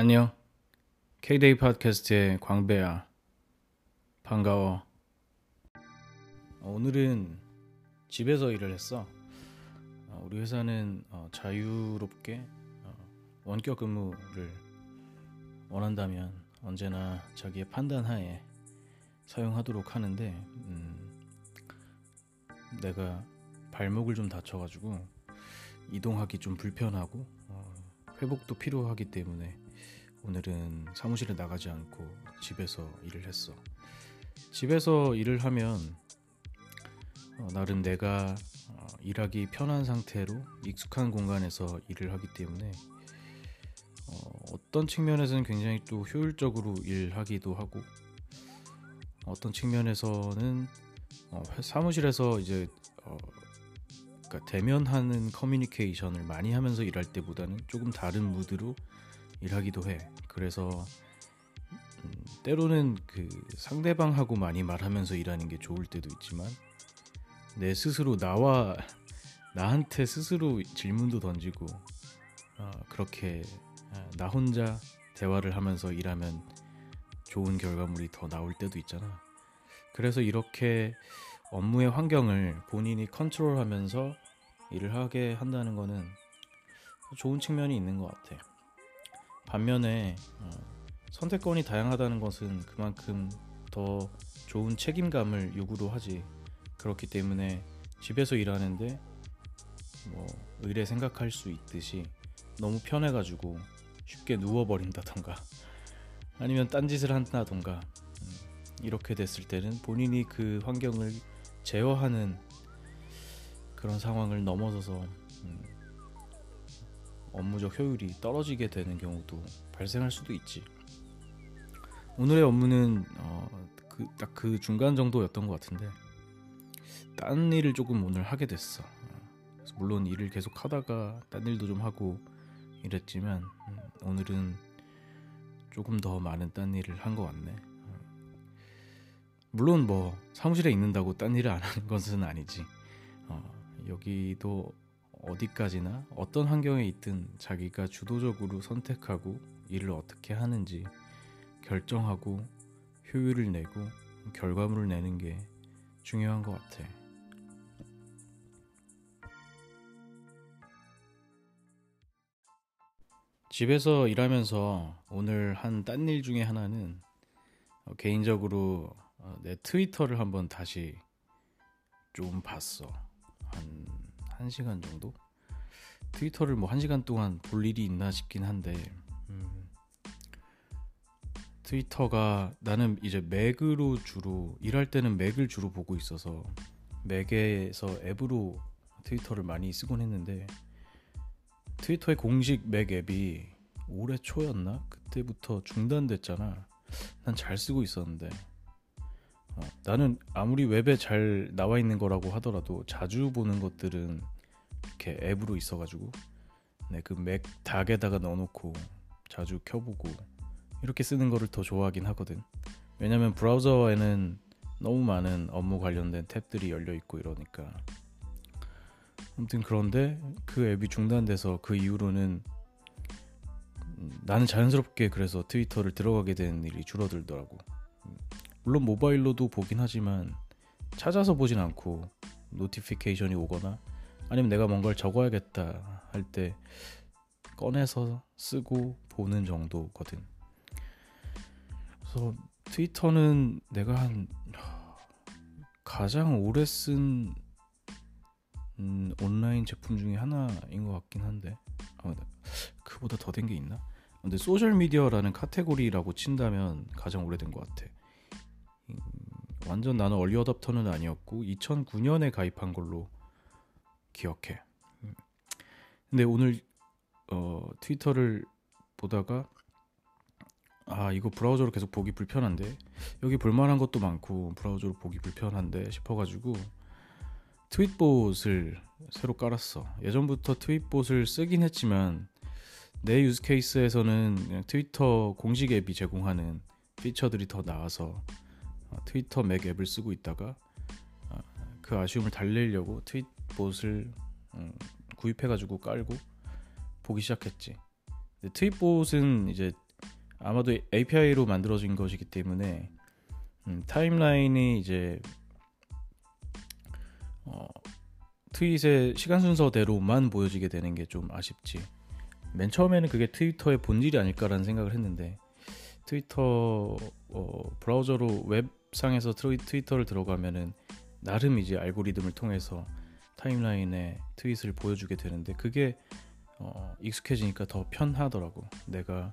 안녕. K-데이 팟캐스트의 광배야. 반가워. 어, 오늘은 집에서 일을 했어. 어, 우리 회사는 어, 자유롭게 어, 원격 근무를 원한다면 언제나 자기의 판단 하에 사용하도록 하는데 음, 내가 발목을 좀 다쳐가지고 이동하기 좀 불편하고 어, 회복도 필요하기 때문에 오늘은 사무실에 나가지 않고 집에서 일을 했어. 집에서 일을 하면 어, 나름 내가 어, 일하기 편한 상태로 익숙한 공간에서 일을 하기 때문에 어, 떤 측면에서는 굉장히 또 효율적으로 일하기도 하고 어떤 측면에서는 어, 사무실에서 이제 어, 그러니까 대면하는 커뮤니케이션을 많이 하면서 일할 때보다는 조금 다른 무드로 일하기도 해. 그래서 음, 때로는 그 상대방하고 많이 말하면서 일하는 게 좋을 때도 있지만 내 스스로 나와 나한테 스스로 질문도 던지고 어, 그렇게 어, 나 혼자 대화를 하면서 일하면 좋은 결과물이 더 나올 때도 있잖아. 그래서 이렇게 업무의 환경을 본인이 컨트롤하면서 일을 하게 한다는 거는 좋은 측면이 있는 것 같아. 반면에 어, 선택권이 다양하다는 것은 그만큼 더 좋은 책임감을 요구로 하지. 그렇기 때문에 집에서 일하는데 뭐 의뢰 생각할 수 있듯이 너무 편해가지고 쉽게 누워버린다던가 아니면 딴짓을 한다던가 음, 이렇게 됐을 때는 본인이 그 환경을 제어하는 그런 상황을 넘어서서 음, 업무적 효율이 떨어지게 되는 경우도 발생할 수도 있지. 오늘의 업무는 어, 그 딱 그 중간 정도였던 것 같은데 딴 일을 조금 오늘 하게 됐어. 물론 일을 계속 하다가 딴 일도 좀 하고 이랬지만 음, 오늘은 조금 더 많은 딴 일을 한 것 같네. 물론 뭐 사무실에 있는다고 딴 일을 안 하는 것은 아니지. 어, 여기도 어디까지나 어떤 환경에 있든 자기가 주도적으로 선택하고 일을 어떻게 하는지 결정하고 효율을 내고 결과물을 내는 게 중요한 것 같아. 집에서 일하면서 오늘 한 딴 일 중에 하나는 어, 개인적으로 어, 내 트위터를 한번 다시 좀 봤어. 한 1시간 정도? 트위터를 뭐 1시간 동안 볼 일이 있나 싶긴 한데 음, 트위터가 나는 이제 맥으로 주로 일할 때는 맥을 주로 보고 있어서 맥에서 앱으로 트위터를 많이 쓰곤 했는데 트위터의 공식 맥 앱이 올해 초였나? 그때부터 중단됐잖아. 난 잘 쓰고 있었는데 어, 나는 아무리 웹에 잘 나와 있는 거라고 하더라도 자주 보는 것들은 이렇게 앱으로 있어가지고 네, 그맥 닥에다가 넣어놓고 자주 켜보고 이렇게 쓰는 거를 더 좋아하긴 하거든. 왜냐면 브라우저에는 너무 많은 업무 관련된 탭들이 열려 있고 이러니까. 아무튼 그런데 그 앱이 중단돼서 그 이후로는 음, 나는 자연스럽게 그래서 트위터를 들어가게 되는 일이 줄어들더라고. 물론 모바일로도 보긴 하지만 찾아서 보진 않고 notification이 오거나 아니면 내가 뭔가를 적어야겠다 할 때 꺼내서 쓰고 보는 정도거든. 그래서 트위터는 내가 한 가장 오래 쓴 음, 온라인 제품 중에 하나인 것 같긴 한데 아, 그보다 더 된 게 있나? 근데 소셜 미디어라는 카테고리라고 친다면 가장 오래된 것 같아. 음, 완전 나는 얼리 어답터는 아니었고 2009년에 가입한 걸로 기억해. 음. 근데 오늘 어, 트위터를 보다가 아 이거 브라우저로 계속 보기 불편한데 여기 볼만한 것도 많고 브라우저로 보기 불편한데 싶어가지고 트윗봇을 새로 깔았어. 예전부터 트윗봇을 쓰긴 했지만 내 유스 케이스에서는 트위터 공식 앱이 제공하는 피처들이 더 나아서 어, 트위터 맥 앱을 쓰고 있다가 어, 그 아쉬움을 달래려고 트윗봇을 음, 구입해가지고 깔고 보기 시작했지. 트윗봇은 이제 아마도 API로 만들어진 것이기 때문에 음, 타임라인이 이제 어, 트윗의 시간 순서대로만 보여지게 되는 게 좀 아쉽지. 맨 처음에는 그게 트위터의 본질이 아닐까라는 생각을 했는데 트위터 어, 브라우저로 웹 상에서 트위터를 들어가면은 나름 이제 알고리즘을 통해서 타임라인에 tweet을 보여주게 되는데 그게 어, 익숙해지니까 더 편하더라고. 내가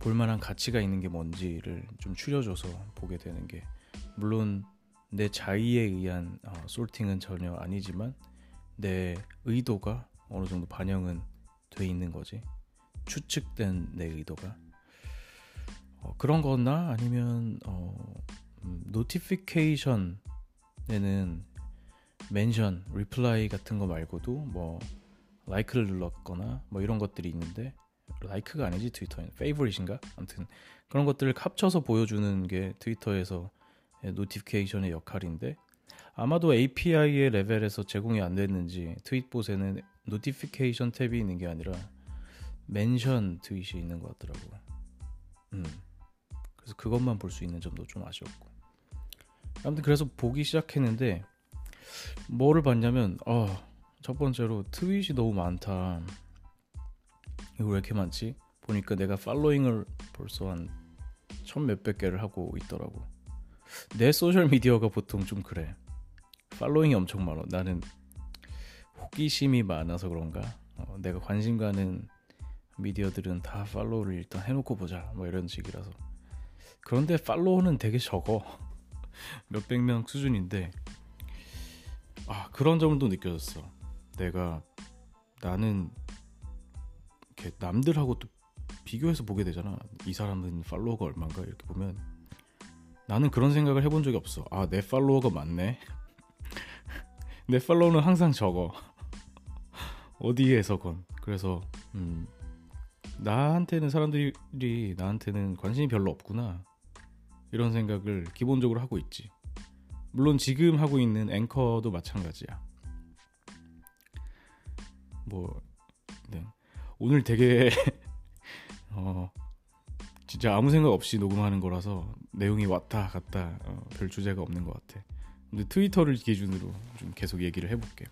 볼만한 가치가 있는 게 뭔지를 좀 추려줘서 보게 되는 게. 물론 내 자의에 의한 어, sorting은 전혀 아니지만 내 의도가 어느 정도 반영은 돼 있는 거지. 추측된 내 의도가. 어, 그런 거나 아니면 어, 음, notification에는 mention, reply 같은 거 말고도 뭐 like를 눌렀거나 뭐 이런 것들이 있는데 like가 아니지 트위터에는 favorite인가 아무튼 그런 것들을 합쳐서 보여주는 게 트위터에서 notification의 역할인데 아마도 API의 레벨에서 제공이 안 됐는지 Tweetbot에는 notification 탭이 있는 게 아니라 mention tweet이 있는 것 같더라고. 음. 그래서 그것만 볼 수 있는 점도 좀 아쉬웠고. 아무튼 그래서 보기 시작했는데 뭐를 봤냐면 어, 첫 번째로 tweet이 너무 많다. 이거 왜 이렇게 많지? 보니까 내가 following을 벌써 한 천 몇백 개를 하고 있더라고. 내 소셜 미디어가 보통 좀 그래. 팔로잉이 엄청 많아. 나는 호기심이 많아서 그런가. 어, 내가 관심 가는 미디어들은 다 팔로우를 일단 해놓고 보자. 뭐 이런 식이라서. 그런데 팔로우는 되게 적어. 몇백 명 수준인데. 아 그런 점도 느껴졌어. 내가 나는 이렇게 남들하고 또 비교해서 보게 되잖아. 이 사람은 팔로워가 얼마인가 이렇게 보면 나는 그런 생각을 해본 적이 없어. 아, 내 팔로워가 많네. 내 팔로우는 항상 적어. 어디에서건. 그래서 음, 나한테는 사람들이 나한테는 관심이 별로 없구나. 이런 생각을 기본적으로 하고 있지. 물론 지금 하고 있는 앵커도 마찬가지야. 뭐 네. 오늘 되게 어 진짜 아무 생각 없이 녹음하는 거라서 내용이 왔다 갔다 어, 별 주제가 없는 것 같아. 근데 트위터를 기준으로 좀 계속 얘기를 해볼게.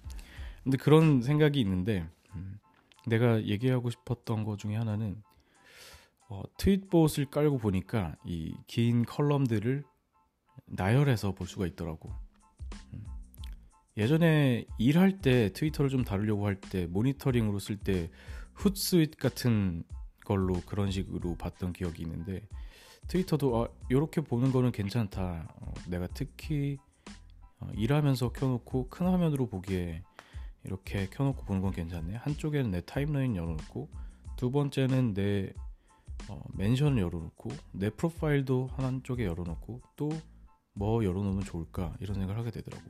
근데 그런 생각이 있는데 음, 내가 얘기하고 싶었던 것 중에 하나는 어, 트윗봇을 깔고 보니까 이 긴 컬럼들을 나열해서 볼 수가 있더라고. 음. 예전에 일할 때 트위터를 좀 다루려고 할 때 모니터링으로 쓸 때 훗스윗 같은 걸로 그런 식으로 봤던 기억이 있는데 트위터도 아, 이렇게 보는 거는 괜찮다. 어, 내가 특히 어, 일하면서 켜놓고 큰 화면으로 보기에 이렇게 켜놓고 보는 건 괜찮네. 한쪽에는 내 타임라인 열어놓고 두 번째는 내 어, 멘션을 열어놓고 내 프로파일도 한쪽에 열어놓고 또 뭐 열어놓으면 좋을까? 이런 생각을 하게 되더라고.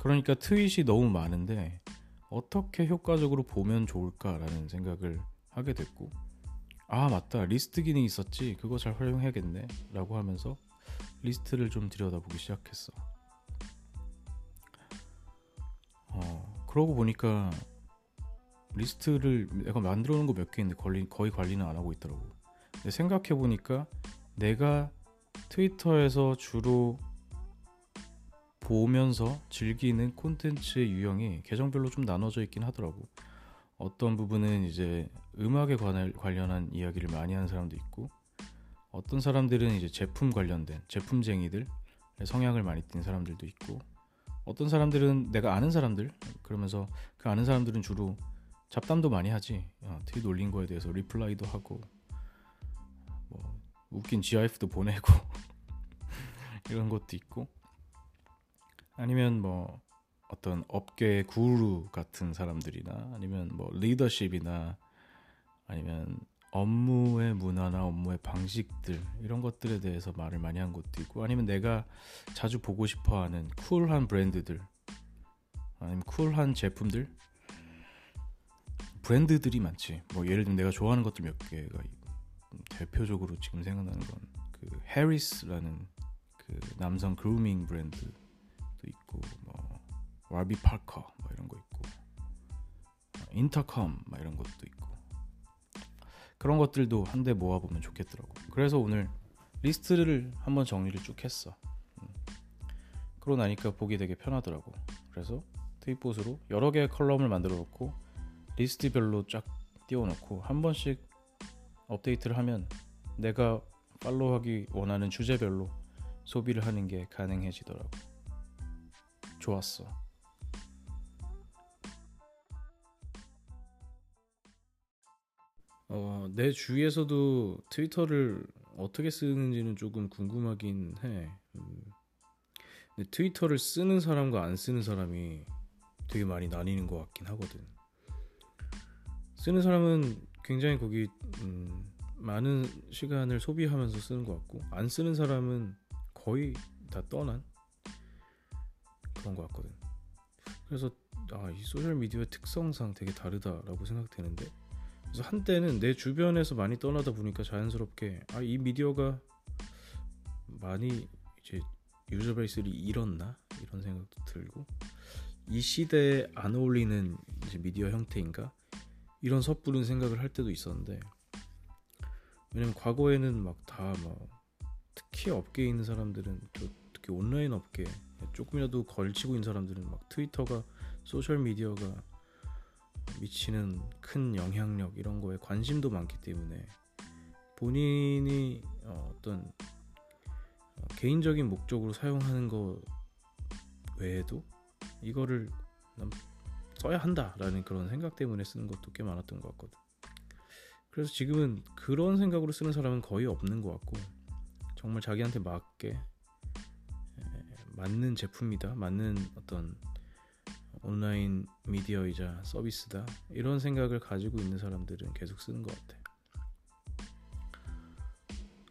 그러니까 트윗이 너무 많은데 어떻게 효과적으로 보면 좋을까라는 생각을 하게 됐고 아 맞다. 리스트 기능이 있었지. 그거 잘 활용해야겠네. 라고 하면서 리스트를 좀 들여다보기 시작했어 그러고 보니까 리스트를 내가 만들어 놓은 거 몇 개 있는데 거의, 거의 관리는 안 하고 있더라고. 근데 생각해 보니까 내가 트위터에서 주로 보면서 즐기는 콘텐츠의 유형이 계정별로 좀 나눠져 있긴 하더라고. 어떤 부분은 이제 음악에 관할, 관련한 이야기를 많이 하는 사람도 있고 어떤 사람들은 이제 제품 관련된 제품쟁이들 성향을 많이 띈 사람들도 있고 어떤 사람들은 내가 아는 사람들 그러면서 그 아는 사람들은 주로 잡담도 많이 하지. 어, 트윗 올린 거에 대해서 reply도 하고 뭐 웃긴 GIF도 보내고 이런 것도 있고 아니면 뭐 어떤 업계의 guru 같은 사람들이나 아니면 뭐 리더십이나 아니면 업무의 문화나 업무의 방식들 이런 것들에 대해서 말을 많이 한 것도 있고 아니면 내가 자주 보고 싶어하는 쿨한 브랜드들 아니면 쿨한 제품들? 브랜드들이 많지. 뭐 예를 들면 내가 좋아하는 것들 몇 개가 대표적으로 지금 생각나는 건 그 해리스라는 그 남성 그루밍 브랜드도 있고 뭐 와비 파커 뭐 이런 거 있고 인터컴 막 이런 것도 있고 그런 것들도 한데 모아보면 좋겠더라고. 그래서 오늘 리스트를 한번 정리를 쭉 했어. 음. 그러고 나니까 보기 되게 편하더라고. 그래서 트윗봇으로 여러 개의 컬럼을 만들어 놓고 리스트별로 쫙 띄워 놓고 한 번씩 업데이트를 하면 내가 팔로우하기 원하는 주제별로 소비를 하는 게 가능해지더라고. 좋았어. 어, 내 주위에서도 트위터를 어떻게 쓰는지는 조금 궁금하긴 해. 음. 근데 트위터를 쓰는 사람과 안 쓰는 사람이 되게 많이 나뉘는 것 같긴 하거든. 쓰는 사람은 굉장히 거기 음, 많은 시간을 소비하면서 쓰는 것 같고 안 쓰는 사람은 거의 다 떠난 그런 것 같거든. 그래서 아, 이 소셜 미디어의 특성상 되게 다르다라고 생각되는데 그래서 한때는 내 주변에서 많이 떠나다 보니까 자연스럽게 아, 이 미디어가 많이 이제 유저 베이스를 잃었나? 이런 생각도 들고 이 시대에 안 어울리는 이제 미디어 형태인가? 이런 섣부른 생각을 할 때도 있었는데 왜냐면 과거에는 막 다막 뭐 특히 업계에 있는 사람들은 특히 온라인 업계 조금이라도 걸치고 있는 사람들은 막 트위터가 소셜 미디어가 미치는 큰 영향력 이런 거에 관심도 많기 때문에 본인이 어, 어떤 어, 개인적인 목적으로 사용하는 거 외에도 이거를 써야 한다라는 그런 생각 때문에 쓰는 것도 꽤 많았던 것 같거든. 그래서 지금은 그런 생각으로 쓰는 사람은 거의 없는 것 같고 정말 자기한테 맞게 맞는 제품이다, 맞는 어떤 온라인 미디어이자 서비스다 이런 생각을 가지고 있는 사람들은 계속 쓰는 것 같아.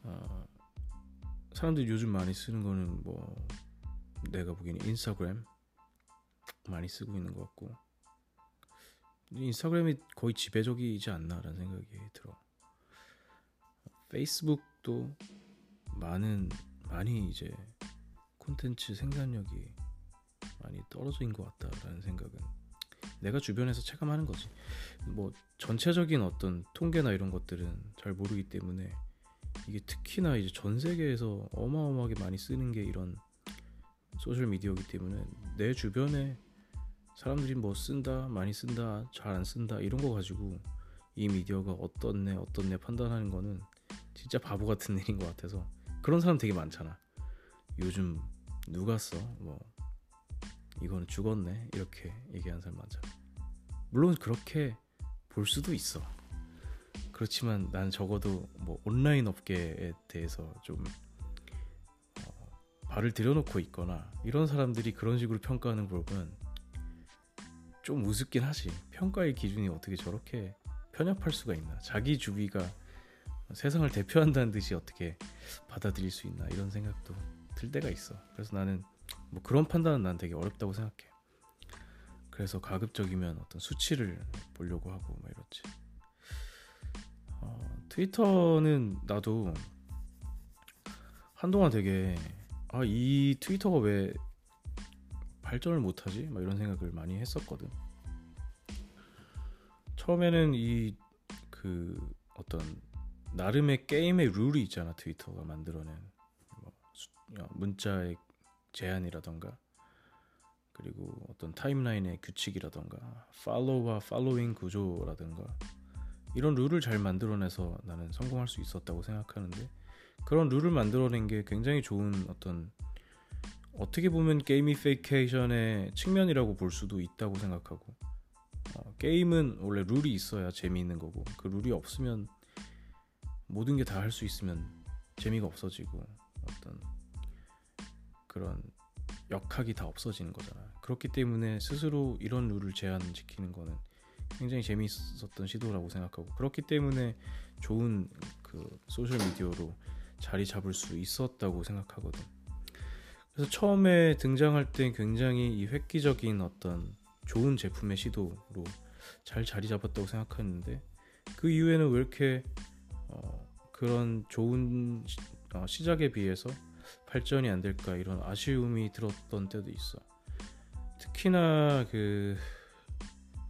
어, 사람들이 요즘 많이 쓰는 거는 뭐 내가 보기에는 인스타그램 많이 쓰고 있는 것 같고 인스타그램이 거의 지배적이지 않나라는 생각이 들어. 페이스북도 많은 많이 이제 콘텐츠 생산력이 떨어진 것 같다라는 생각은 내가 주변에서 체감하는 거지. 뭐 전체적인 어떤 통계나 이런 것들은 잘 모르기 때문에 이게 특히나 이제 전 세계에서 어마어마하게 많이 쓰는 게 이런 소셜 미디어이기 때문에 내 주변에 사람들이 뭐 쓴다, 많이 쓴다, 잘 안 쓴다 이런 거 가지고 이 미디어가 어떻네, 어떻네 판단하는 거는 진짜 바보 같은 일인 것 같아서 그런 사람 되게 많잖아. 요즘 누가 써? 뭐 이거는 죽었네 이렇게 얘기하는 사람 많잖아. 물론 그렇게 볼 수도 있어. 그렇지만 난 적어도 뭐 온라인 업계에 대해서 좀 어, 발을 들여놓고 있거나 이런 사람들이 그런 식으로 평가하는 걸 보면 좀 우습긴 하지. 평가의 기준이 어떻게 저렇게 편협할 수가 있나? 자기 주위가 세상을 대표한다는 듯이 어떻게 받아들일 수 있나 이런 생각도 들 때가 있어. 그래서 나는 뭐 그런 판단은 난 되게 어렵다고 생각해. 그래서 가급적이면 어떤 수치를 보려고 하고 막 이렇지. 어, 트위터는 나도 한동안 되게 아 이 트위터가 왜 발전을 못하지? 막 이런 생각을 많이 했었거든. 처음에는 이 그 어떤 나름의 게임의 룰이 있잖아 트위터가 만들어낸 뭐 문자의 제한이라던가 그리고 어떤 타임라인의 규칙이라던가 팔로우와 팔로잉 구조라던가 이런 룰을 잘 만들어내서 나는 성공할 수 있었다고 생각하는데 그런 룰을 만들어낸 게 굉장히 좋은 어떤 어떻게 보면 gamification의 측면이라고 볼 수도 있다고 생각하고 어, 게임은 원래 룰이 있어야 재미있는 거고 그 룰이 없으면 모든 게 다 할 수 있으면 재미가 없어지고 어떤 그런 역학이 다 없어지는 거잖아. 그렇기 때문에 스스로 이런 룰을 제한지키는 거는 굉장히 재미있었던 시도라고 생각하고 그렇기 때문에 좋은 그 소셜 미디어로 자리 잡을 수 있었다고 생각하거든. 그래서 처음에 등장할 때 굉장히 이 획기적인 어떤 좋은 제품의 시도로 잘 자리 잡았다고 생각했는데 그 이후에는 왜 이렇게 어, 그런 좋은 시, 어, 시작에 비해서 발전이 안 될까 이런 아쉬움이 들었던 때도 있어. 특히나 그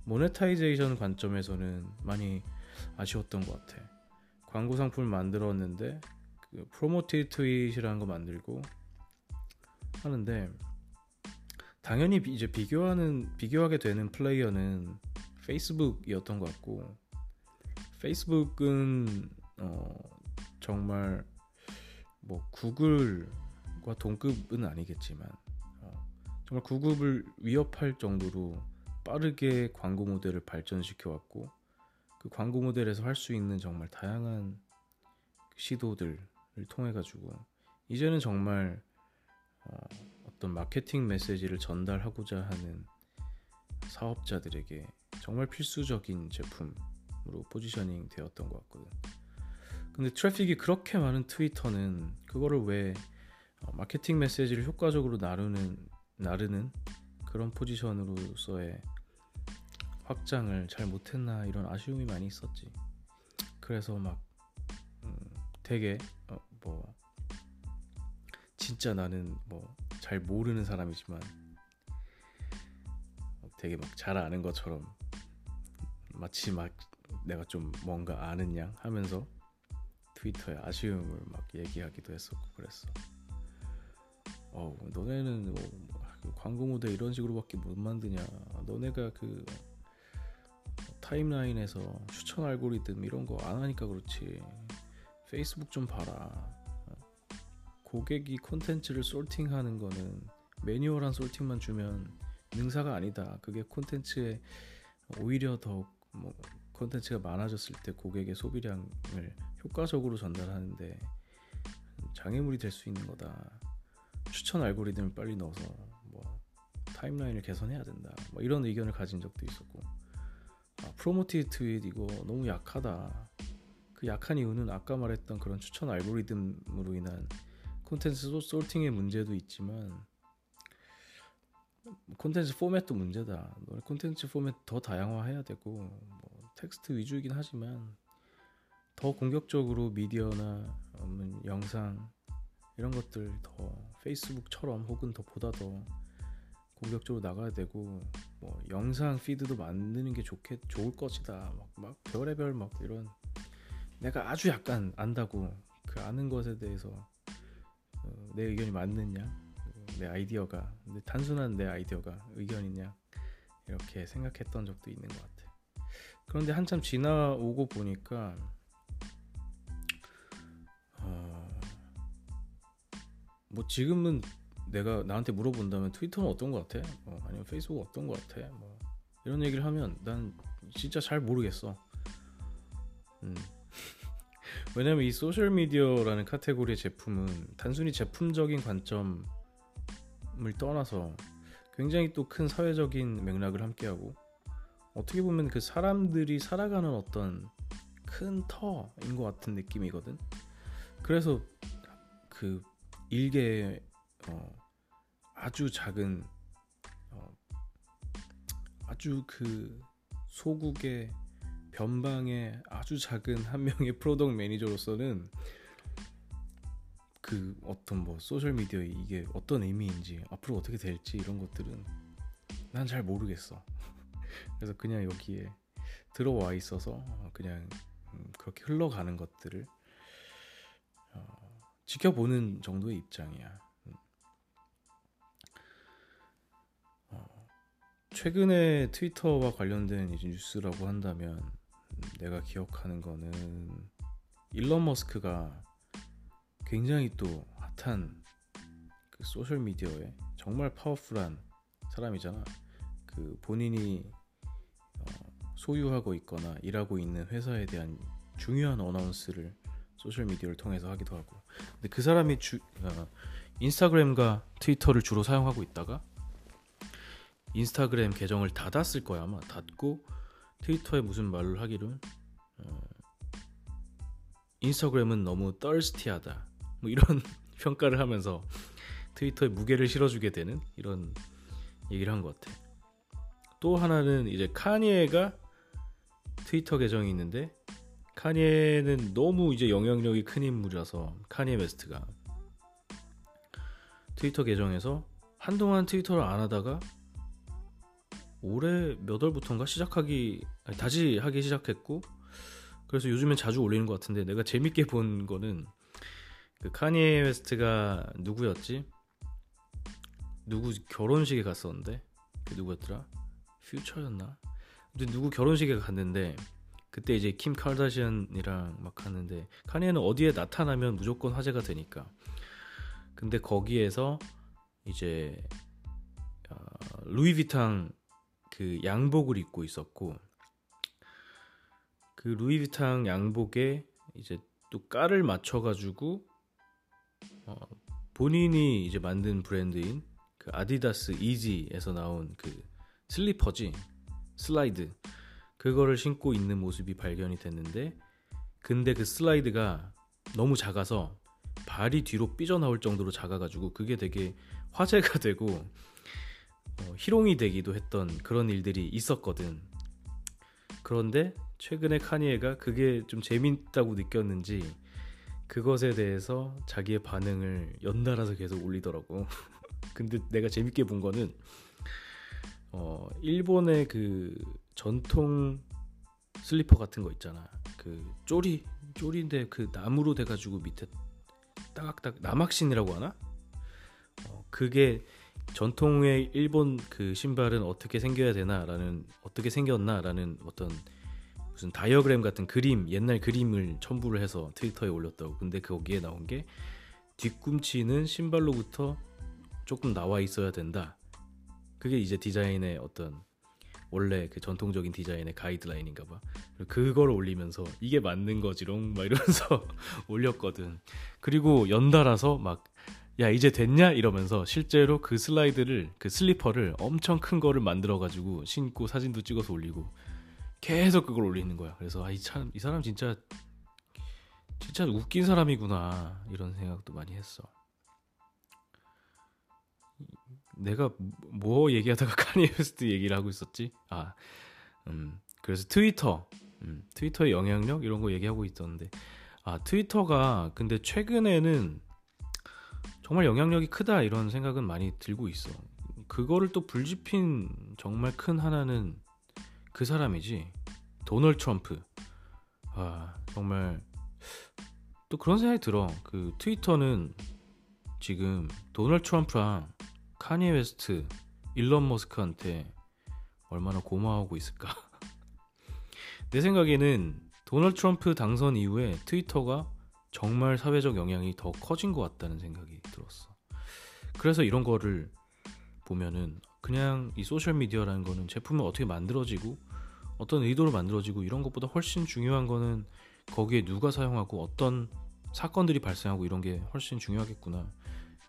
모네타이제이션 관점에서는 많이 아쉬웠던 것 같아. 광고 상품을 만들었는데 그 promoted tweet이라는 거 만들고 하는데 당연히 이제 비교하는 비교하게 되는 플레이어는 페이스북이었던 것 같고 페이스북은 어 정말 뭐 구글 과 동급은 아니겠지만 어 정말 구글을 위협할 정도로 빠르게 광고 모델을 발전시켜 왔고 그 광고 모델에서 할 수 있는 정말 다양한 시도들을 통해 가지고 이제는 정말 어, 어떤 마케팅 메시지를 전달하고자 하는 사업자들에게 정말 필수적인 제품으로 포지셔닝 되었던 것 같거든. 근데 트래픽이 그렇게 많은 트위터는 그거를 왜 어, 마케팅 메시지를 효과적으로 나르는 나르는 그런 포지션으로서의 확장을 잘 못했나 이런 아쉬움이 많이 있었지. 그래서 막 음, 되게 어, 뭐 진짜 나는 뭐 잘 모르는 사람이지만 되게 막 잘 아는 것처럼 마치 막 내가 좀 뭔가 아는 양 하면서 트위터에 아쉬움을 막 얘기하기도 했었고 그랬어. 어, 너네는 뭐, 뭐그 광고 모델 이런 식으로밖에 못 만드냐? 너네가 그 타임라인에서 추천 알고리즘 이런 거 안 하니까 그렇지. 페이스북 좀 봐라. 고객이 콘텐츠를 솔팅하는 거는 매뉴얼한 솔팅만 주면 능사가 아니다. 그게 콘텐츠에 오히려 더뭐 콘텐츠가 많아졌을 때 고객의 소비량을 효과적으로 전달하는데 장애물이 될 수 있는 거다. 추천 알고리즘을 빨리 넣어서 뭐 타임라인을 개선해야 된다. 뭐 이런 의견을 가진 적도 있었고 아, promoted tweet 이거 너무 약하다. 그 약한 이유는 아까 말했던 그런 추천 알고리즘으로 인한 콘텐츠 sorting의 문제도 있지만 콘텐츠 포맷도 문제다. 콘텐츠 포맷 더 다양화해야 되고 뭐 텍스트 위주이긴 하지만 더 공격적으로 미디어나 영상 이런 것들 더 페이스북처럼 혹은 더 보다 더 공격적으로 나가야 되고 뭐 영상 피드도 만드는 게 좋겠 좋을 것이다 막, 막 별의별 막 이런 내가 아주 약간 안다고 그 아는 것에 대해서 어, 내 의견이 맞느냐 내 아이디어가 단순한 내 아이디어가 의견이냐 이렇게 생각했던 적도 있는 것 같아. 그런데 한참 지나오고 보니까 뭐 지금은 내가 나한테 물어본다면 트위터는 어떤 것 같아? 어, 아니면 페이스북 어떤 것 같아? 뭐 이런 얘기를 하면 난 진짜 잘 모르겠어. 음. 왜냐면 이 소셜 미디어라는 카테고리의 제품은 단순히 제품적인 관점을 떠나서 굉장히 또 큰 사회적인 맥락을 함께하고 어떻게 보면 그 사람들이 살아가는 어떤 큰 터인 것 같은 느낌이거든. 그래서 그 일개의 어, 아주 작은 어, 아주 그 소국의 변방의 아주 작은 한 명의 product manager로서는 그 어떤 뭐 소셜 미디어에 이게 어떤 의미인지 앞으로 어떻게 될지 이런 것들은 난 잘 모르겠어. 그래서 그냥 여기에 들어와 있어서 그냥 음, 그렇게 흘러가는 것들을 어, 지켜보는 정도의 입장이야. 음. 어, 최근에 트위터와 관련된 뉴스라고 한다면 내가 기억하는 거는 일론 머스크가 굉장히 또 핫한 그 소셜 미디어에 정말 powerful한 사람이잖아. 그 본인이 어, 소유하고 있거나 일하고 있는 회사에 대한 중요한 announce를 소셜 미디어를 통해서 하기도 하고. 근데 그 사람이 주, 어, 인스타그램과 트위터를 주로 사용하고 있다가 인스타그램 계정을 닫았을 거야 아마 닫고 트위터에 무슨 말을 하기를 어, 인스타그램은 너무 thirsty하다 뭐 이런 평가를 하면서 트위터에 무게를 실어주게 되는 이런 얘기를 한 것 같아. 또 하나는 이제 카니에가 트위터 계정이 있는데 카니에는 너무 이제 영향력이 큰 인물이라서 카니에 웨스트가 트위터 계정에서 한동안 트위터를 안 하다가 올해 몇 월부터인가 시작하기 아니, 다시 하기 시작했고 그래서 요즘엔 자주 올리는 것 같은데 내가 재밌게 본 거는 그 카니에 웨스트가 누구였지? 누구 결혼식에 갔었는데 그 누구였더라? 퓨처였나? 근데 누구 결혼식에 갔는데 그때 이제 킴 칼다시안이랑 막 갔는데 카니에는 어디에 나타나면 무조건 화제가 되니까. 근데 거기에서 이제 어, 루이비탕 그 양복을 입고 있었고 그 루이비탕 양복에 이제 또 깔을 맞춰가지고 어, 본인이 이제 만든 브랜드인 그 아디다스 이지에서 나온 그 슬리퍼지 슬라이드 그거를 신고 있는 모습이 발견이 됐는데 근데 그 슬라이드가 너무 작아서 발이 뒤로 삐져나올 정도로 작아가지고 그게 되게 화제가 되고 어, 희롱이 되기도 했던 그런 일들이 있었거든. 그런데 최근에 카니에가 그게 좀 재밌다고 느꼈는지 그것에 대해서 자기의 반응을 연달아서 계속 올리더라고. 근데 내가 재밌게 본 거는 어 일본의 그 전통 슬리퍼 같은 거 있잖아. 그 쪼리 쪼리인데 그 나무로 돼가지고 밑에 따각따각 남학신이라고 하나? 어, 그게 전통의 일본 그 신발은 어떻게 생겨야 되나라는 어떻게 생겼나라는 어떤 무슨 다이어그램 같은 그림 옛날 그림을 첨부를 해서 트위터에 올렸다고 근데 거기에 나온 게 뒤꿈치는 신발로부터 조금 나와 있어야 된다 그게 이제 디자인의 어떤 원래 그 전통적인 디자인의 가이드라인인가 봐. 그걸 올리면서 이게 맞는 거지롱 막 이러면서 올렸거든. 그리고 연달아서 막 야 이제 됐냐 이러면서 실제로 그 슬라이드를 그 슬리퍼를 엄청 큰 거를 만들어 가지고 신고 사진도 찍어서 올리고 계속 그걸 올리는 거야. 그래서 아 이 참 이 사람 진짜 진짜 웃긴 사람이구나 이런 생각도 많이 했어. 내가 뭐 얘기하다가 카니에 웨스트 얘기를 하고 있었지? 아, 음, 그래서 트위터, 음, 트위터의 영향력 이런 거 얘기하고 있었는데, 아 트위터가 근데 최근에는 정말 영향력이 크다 이런 생각은 많이 들고 있어. 그거를 또 불지핀 정말 큰 하나는 그 사람이지 도널 트럼프. 아 정말 또 그런 생각이 들어. 그 트위터는 지금 도널 트럼프랑 카니 웨스트, 일론 머스크한테 얼마나 고마워하고 있을까? 내 생각에는 도널드 트럼프 당선 이후에 트위터가 정말 사회적 영향이 더 커진 것 같다는 생각이 들었어. 그래서 이런 거를 보면은 그냥 이 소셜 미디어라는 거는 제품을 어떻게 만들어지고 어떤 의도로 만들어지고 이런 것보다 훨씬 중요한 거는 거기에 누가 사용하고 어떤 사건들이 발생하고 이런 게 훨씬 중요하겠구나.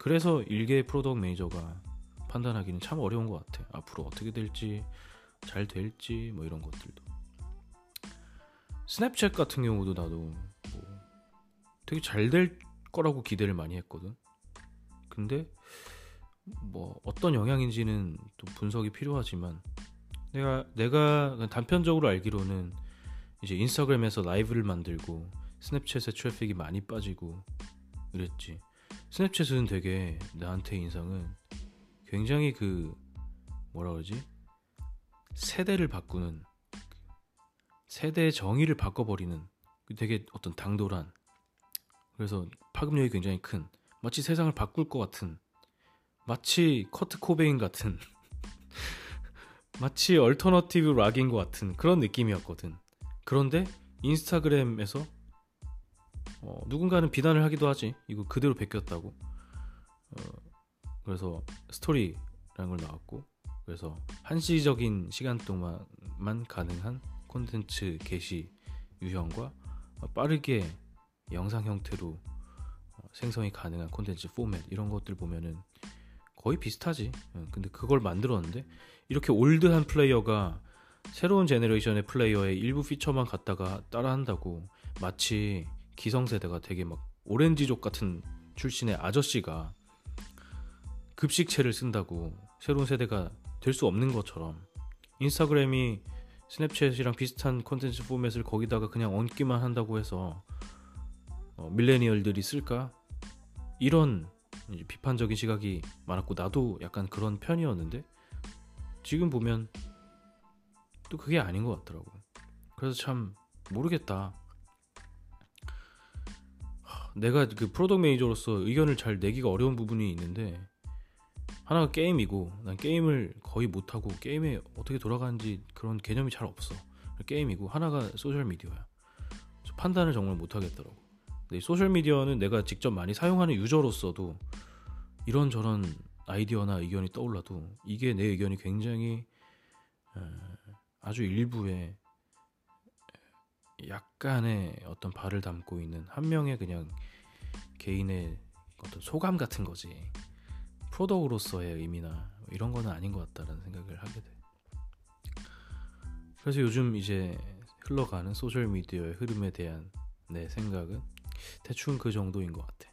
그래서 일개 product manager가 판단하기는 참 어려운 것 같아. 앞으로 어떻게 될지, 잘 될지, 뭐 이런 것들도. 스냅챗 같은 경우도 나도 뭐 되게 잘 될 거라고 기대를 많이 했거든. 근데 뭐 어떤 영향인지는 또 분석이 필요하지만 내가 내가 단편적으로 알기로는 이제 인스타그램에서 라이브를 만들고 스냅챗에 트래픽이 많이 빠지고 그랬지. 스냅챗은 되게 나한테 인상은 굉장히 그 뭐라 그러지? 세대를 바꾸는 세대의 정의를 바꿔버리는 그 되게 어떤 당돌한 그래서 파급력이 굉장히 큰 마치 세상을 바꿀 것 같은 마치 커트 코베인 같은 마치 alternative rock인 것 같은 그런 느낌이었거든. 그런데 인스타그램에서 어, 누군가는 비난을 하기도 하지. 이거 그대로 베꼈다고. 어, 그래서 스토리라는 걸 나왔고, 그래서 한시적인 시간 동안만 가능한 콘텐츠 게시 유형과 빠르게 영상 형태로 어, 생성이 가능한 콘텐츠 포맷 이런 것들 보면은 거의 비슷하지. 어, 근데 그걸 만들었는데 이렇게 old한 플레이어가 새로운 generation의 플레이어의 일부 feature만 갖다가 따라한다고 마치 기성세대가 되게 막 오렌지족 같은 출신의 아저씨가 급식체를 쓴다고 새로운 세대가 될 수 없는 것처럼 인스타그램이 스냅챗이랑 비슷한 콘텐츠 포맷을 거기다가 그냥 얹기만 한다고 해서 어, millennial들이 쓸까? 이런 비판적인 시각이 많았고 나도 약간 그런 편이었는데 지금 보면 또 그게 아닌 것 같더라고. 그래서 참 모르겠다. 내가 그 프로덕트 매니저로서 의견을 잘 내기가 어려운 부분이 있는데 하나가 게임이고 난 게임을 거의 못하고 게임에 어떻게 돌아가는지 그런 개념이 잘 없어. 게임이고 하나가 소셜 미디어야. 판단을 정말 못하겠더라고. 근데 소셜 미디어는 내가 직접 많이 사용하는 유저로서도 이런저런 아이디어나 의견이 떠올라도 이게 내 의견이 굉장히 아주 일부의 약간의 어떤 발을 담고 있는 한 명의 그냥 개인의 어떤 소감 같은 거지 product으로서의 의미나 이런 거는 아닌 것 같다라는 생각을 하게 돼. 그래서 요즘 이제 흘러가는 소셜 미디어의 흐름에 대한 내 생각은 대충 그 정도인 것 같아.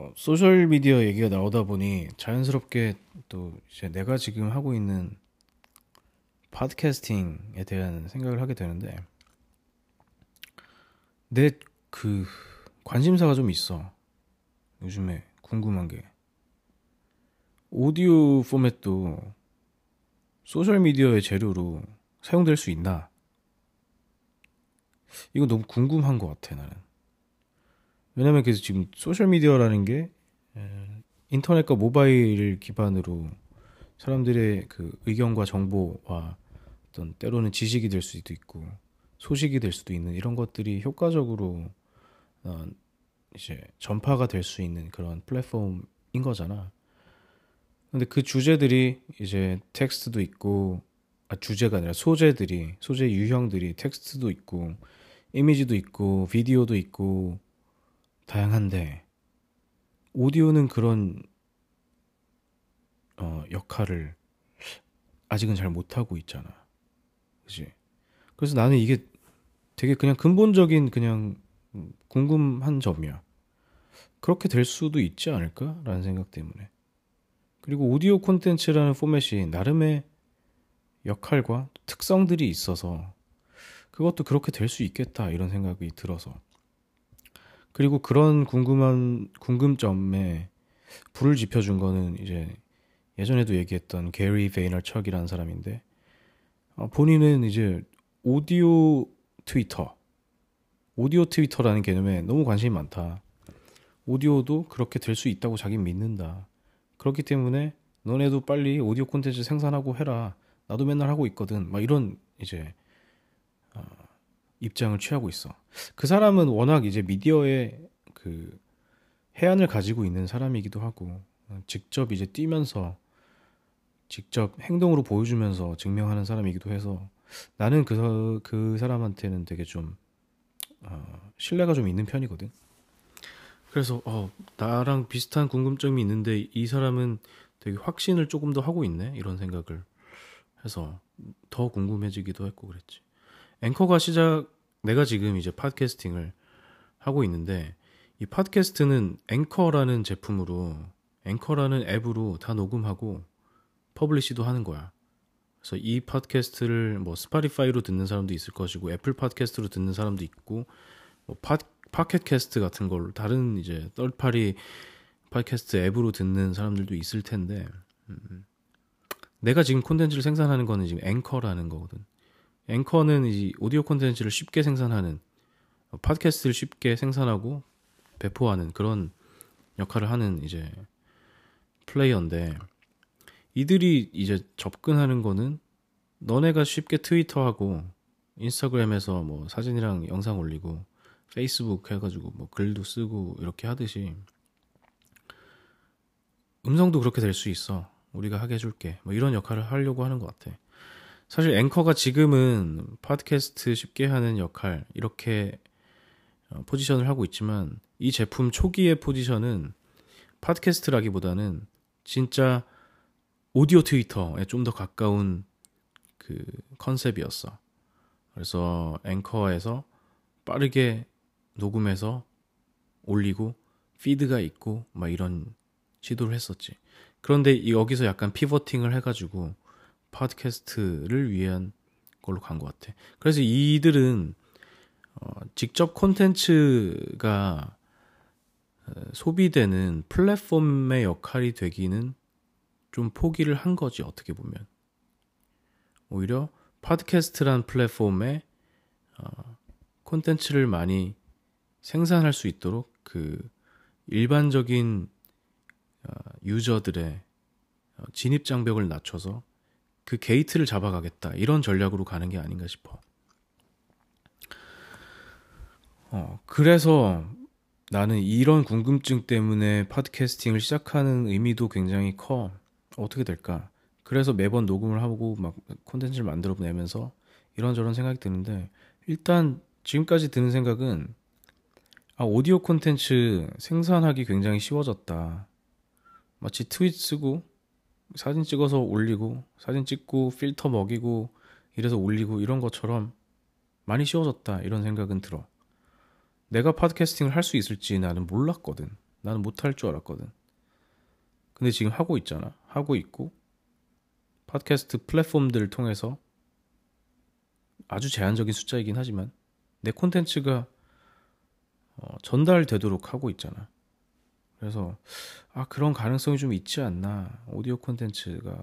어, 소셜 미디어 얘기가 나오다 보니 자연스럽게 또 이제 내가 지금 하고 있는 podcasting에 대한 생각을 하게 되는데 내 그 관심사가 좀 있어. 요즘에 궁금한 게 오디오 포맷도 소셜 미디어의 재료로 사용될 수 있나? 이거 너무 궁금한 것 같아 나는. 왜냐면 그래서 지금 소셜 미디어라는 게 인터넷과 모바일 기반으로 사람들의 그 의견과 정보와 어떤 때로는 지식이 될 수도 있고 소식이 될 수도 있는 이런 것들이 효과적으로 어 이제 전파가 될 수 있는 그런 플랫폼인 거잖아. 근데 그 주제들이 이제 텍스트도 있고 아 주제가 아니라 소재들이 소재 유형들이 텍스트도 있고 이미지도 있고 비디오도 있고 다양한데 오디오는 그런 어, 역할을 아직은 잘 못하고 있잖아. 그지? 그래서 나는 이게 되게 그냥 근본적인 그냥 궁금한 점이야. 그렇게 될 수도 있지 않을까라는 생각 때문에. 그리고 오디오 콘텐츠라는 포맷이 나름의 역할과 특성들이 있어서 그것도 그렇게 될 수 있겠다 이런 생각이 들어서 그리고 그런 궁금한 궁금점에 불을 지펴준 거는 이제 예전에도 얘기했던 게리 베이너척이라는 사람인데 어, 본인은 이제 오디오 트위터, 오디오 트위터라는 개념에 너무 관심이 많다. 오디오도 그렇게 될 수 있다고 자기는 믿는다. 그렇기 때문에 너네도 빨리 오디오 콘텐츠 생산하고 해라. 나도 맨날 하고 있거든. 막 이런 이제 어, 입장을 취하고 있어. 그 사람은 워낙 이제 미디어에 그 해안을 가지고 있는 사람이기도 하고 직접 이제 뛰면서 직접 행동으로 보여주면서 증명하는 사람이기도 해서 나는 그, 그 사람한테는 되게 좀 어, 신뢰가 좀 있는 편이거든. 그래서 어, 나랑 비슷한 궁금점이 있는데 이 사람은 되게 확신을 조금 더 하고 있네 이런 생각을 해서 더 궁금해지기도 했고 그랬지. 앵커가 시작 내가 지금 이제 podcasting을 하고 있는데 이 팟캐스트는 Anchor라는 제품으로 Anchor라는 앱으로 다 녹음하고 publish도 하는 거야. 그래서 이 팟캐스트를 뭐 Spotify로 듣는 사람도 있을 것이고 애플 팟캐스트로 듣는 사람도 있고 뭐 팟, Pocket Casts 같은 걸 다른 이제 third party 팟캐스트 앱으로 듣는 사람들도 있을 텐데 음, 내가 지금 콘텐츠를 생산하는 거는 지금 앵커라는 거거든. 앵커는 이 오디오 콘텐츠를 쉽게 생산하는 팟캐스트를 쉽게 생산하고 배포하는 그런 역할을 하는 이제 플레이어인데 이들이 이제 접근하는 거는 너네가 쉽게 트위터하고 인스타그램에서 뭐 사진이랑 영상 올리고 페이스북 해가지고 뭐 글도 쓰고 이렇게 하듯이 음성도 그렇게 될 수 있어. 우리가 하게 해줄게. 뭐 이런 역할을 하려고 하는 것 같아. 사실 앵커가 지금은 팟캐스트 쉽게 하는 역할 이렇게 어, 포지션을 하고 있지만 이 제품 초기의 포지션은 팟캐스트라기보다는 진짜 오디오 트위터에 좀 더 가까운 그 컨셉이었어. 그래서 앵커에서 빠르게 녹음해서 올리고 피드가 있고 막 이런 시도를 했었지. 그런데 여기서 약간 피버팅을 해가지고 팟캐스트를 위한 걸로 간 것 같아. 그래서 이들은 어, 직접 콘텐츠가 어, 소비되는 플랫폼의 역할이 되기는 좀 포기를 한 거지 어떻게 보면 오히려 팟캐스트란 플랫폼에 어, 콘텐츠를 많이 생산할 수 있도록 그 일반적인 어, 유저들의 어, 진입 장벽을 낮춰서 그 게이트를 잡아가겠다 이런 전략으로 가는 게 아닌가 싶어. 어, 그래서 나는 이런 궁금증 때문에 팟캐스팅을 시작하는 의미도 굉장히 커. 어떻게 될까? 그래서 매번 녹음을 하고 막 콘텐츠를 만들어 내면서 이런저런 생각이 드는데 일단 지금까지 드는 생각은 아, 오디오 콘텐츠 생산하기 굉장히 쉬워졌다. 마치 트윗 쓰고 사진 찍어서 올리고 사진 찍고 필터 먹이고 이래서 올리고 이런 것처럼 많이 쉬워졌다 이런 생각은 들어. 내가 팟캐스팅을 할 수 있을지 나는 몰랐거든. 나는 못할 줄 알았거든. 근데 지금 하고 있잖아. 하고 있고 팟캐스트 플랫폼들을 통해서 아주 제한적인 숫자이긴 하지만 내 콘텐츠가 어, 전달되도록 하고 있잖아. 그래서 아 그런 가능성이 좀 있지 않나. 오디오 콘텐츠가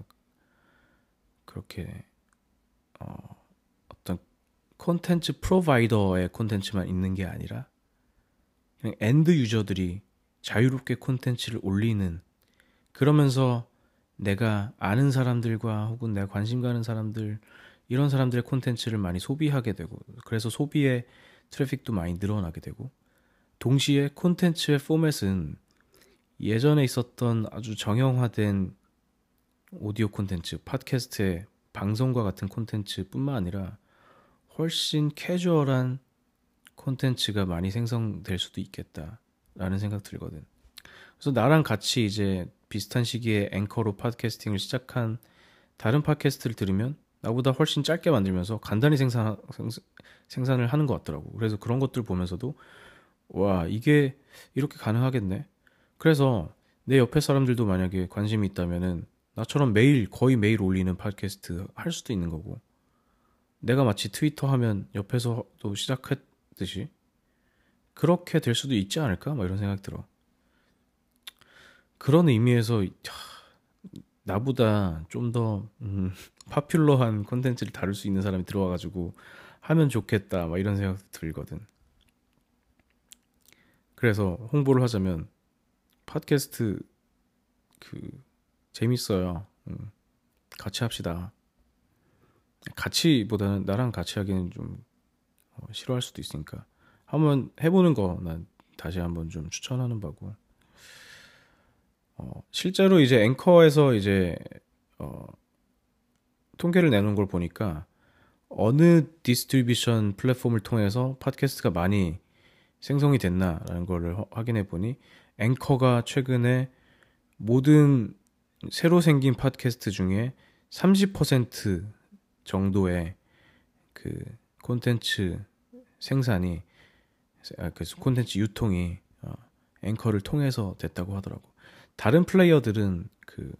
그렇게 어, 어떤 콘텐츠 프로바이더의 콘텐츠만 있는 게 아니라 그냥 end user들이 자유롭게 콘텐츠를 올리는 그러면서 내가 아는 사람들과 혹은 내가 관심 가는 사람들 이런 사람들의 콘텐츠를 많이 소비하게 되고 그래서 소비의 트래픽도 많이 늘어나게 되고 동시에 콘텐츠의 포맷은 예전에 있었던 아주 정형화된 오디오 콘텐츠, 팟캐스트의 방송과 같은 콘텐츠뿐만 아니라 훨씬 캐주얼한 콘텐츠가 많이 생성될 수도 있겠다라는 생각 들거든. 그래서 나랑 같이 이제 비슷한 시기에 앵커로 팟캐스팅을 시작한 다른 팟캐스트를 들으면 나보다 훨씬 짧게 만들면서 간단히 생산, 생산을 하는 것 같더라고. 그래서 그런 것들 보면서도 와, 이게 이렇게 가능하겠네. 그래서 내 옆에 사람들도 만약에 관심이 있다면은 나처럼 매일, 거의 매일 올리는 팟캐스트 할 수도 있는 거고. 내가 마치 트위터 하면 옆에서도 시작했듯이 그렇게 될 수도 있지 않을까? 막 이런 생각 들어. 그런 의미에서 나보다 좀더 음, 파퓰러한 콘텐츠를 다룰 수 있는 사람이 들어와가지고 하면 좋겠다 막 이런 생각 들거든. 그래서 홍보를 하자면 팟캐스트 그 재밌어요. 음, 같이 합시다. 같이보다는 나랑 같이 하기는 좀 어, 싫어할 수도 있으니까 한번 해보는 거 난 다시 한번 좀 추천하는 바고. 어, 실제로 이제 앵커에서 이제 어, 통계를 내는 걸 보니까 어느 distribution 플랫폼을 통해서 팟캐스트가 많이 생성이 됐나라는 걸 확인해 보니 앵커가 최근에 모든 새로 생긴 팟캐스트 중에 30% 정도의 그 콘텐츠 생산이 아, 그 콘텐츠 유통이 어, Anchor를 통해서 됐다고 하더라고. 다른 플레이어들은 그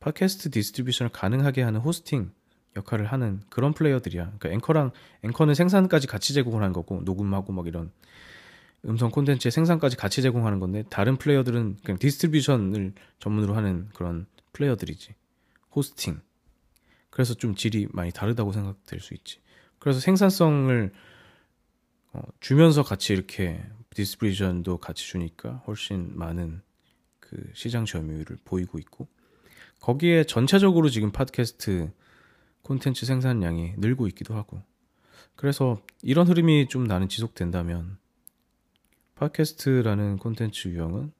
팟캐스트 distribution을 가능하게 하는 hosting 역할을 하는 그런 플레이어들이야. 그러니까 Anchor랑 Anchor는 생산까지 같이 제공을 한 거고 녹음하고 막 이런 음성 콘텐츠의 생산까지 같이 제공하는 건데 다른 플레이어들은 그냥 distribution을 전문으로 하는 그런 플레이어들이지. hosting. 그래서 좀 질이 많이 다르다고 생각될 수 있지. 그래서 생산성을 어, 주면서 같이 이렇게 distribution도 같이 주니까 훨씬 많은 그 시장 점유율을 보이고 있고 거기에 전체적으로 지금 팟캐스트 콘텐츠 생산량이 늘고 있기도 하고 그래서 이런 흐름이 좀 나는 지속된다면 팟캐스트라는 콘텐츠 유형은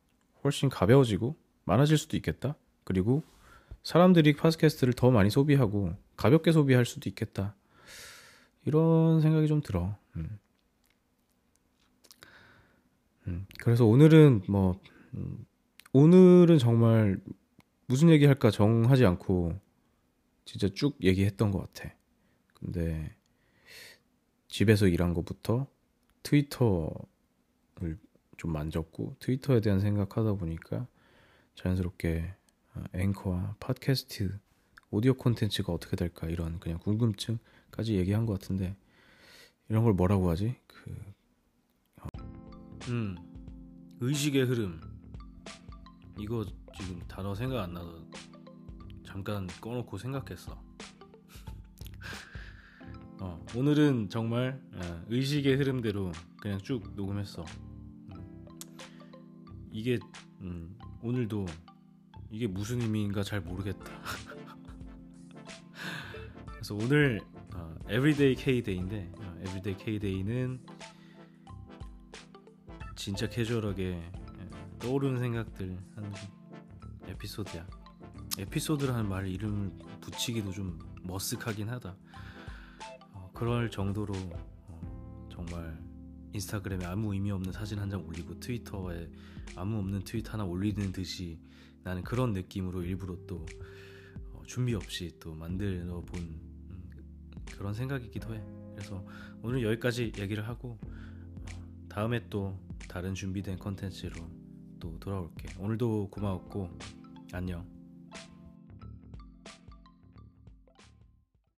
훨씬 가벼워지고 많아질 수도 있겠다. 그리고 사람들이 팟캐스트를 더 많이 소비하고 가볍게 소비할 수도 있겠다. 이런 생각이 좀 들어. 음. 음. 그래서 오늘은 뭐 음, 오늘은 정말 무슨 얘기 할까 정하지 않고 진짜 쭉 얘기했던 것 같아. 근데 집에서 일한 것부터 트위터 좀 만졌고 트위터에 대한 생각하다 보니까 자연스럽게 어, 앵커와 팟캐스트 오디오 콘텐츠가 어떻게 될까 이런 그냥 궁금증까지 얘기한 것 같은데 이런 걸 뭐라고 하지? 그 어. 음, 의식의 흐름 이거 지금 단어 생각 안 나서 잠깐 꺼놓고 생각했어. 어, 오늘은 정말 어, 의식의 흐름대로 그냥 쭉 녹음했어. 음, 이게 음, 오늘도 이게 무슨 의미인가 잘 모르겠다. 그래서 오늘 어, Everyday K-Day인데 어, Everyday K-Day는 진짜 캐주얼하게 예, 떠오르는 생각들 하는 에피소드야. 에피소드라는 말 이름을 붙이기도 좀 머쓱하긴 하다. 어, 그럴 정도로 어, 정말 인스타그램에 아무 의미 없는 사진 한 장 올리고 트위터에 아무 없는 트윗 하나 올리는 듯이 나는 그런 느낌으로 일부러 또 어, 준비 없이 또 만들어 본 음, 그런 생각이기도 해. 그래서 오늘 여기까지 얘기를 하고 어, 다음에 또 다른 준비된 컨텐츠로 또 돌아올게. 오늘도 고마웠고 안녕.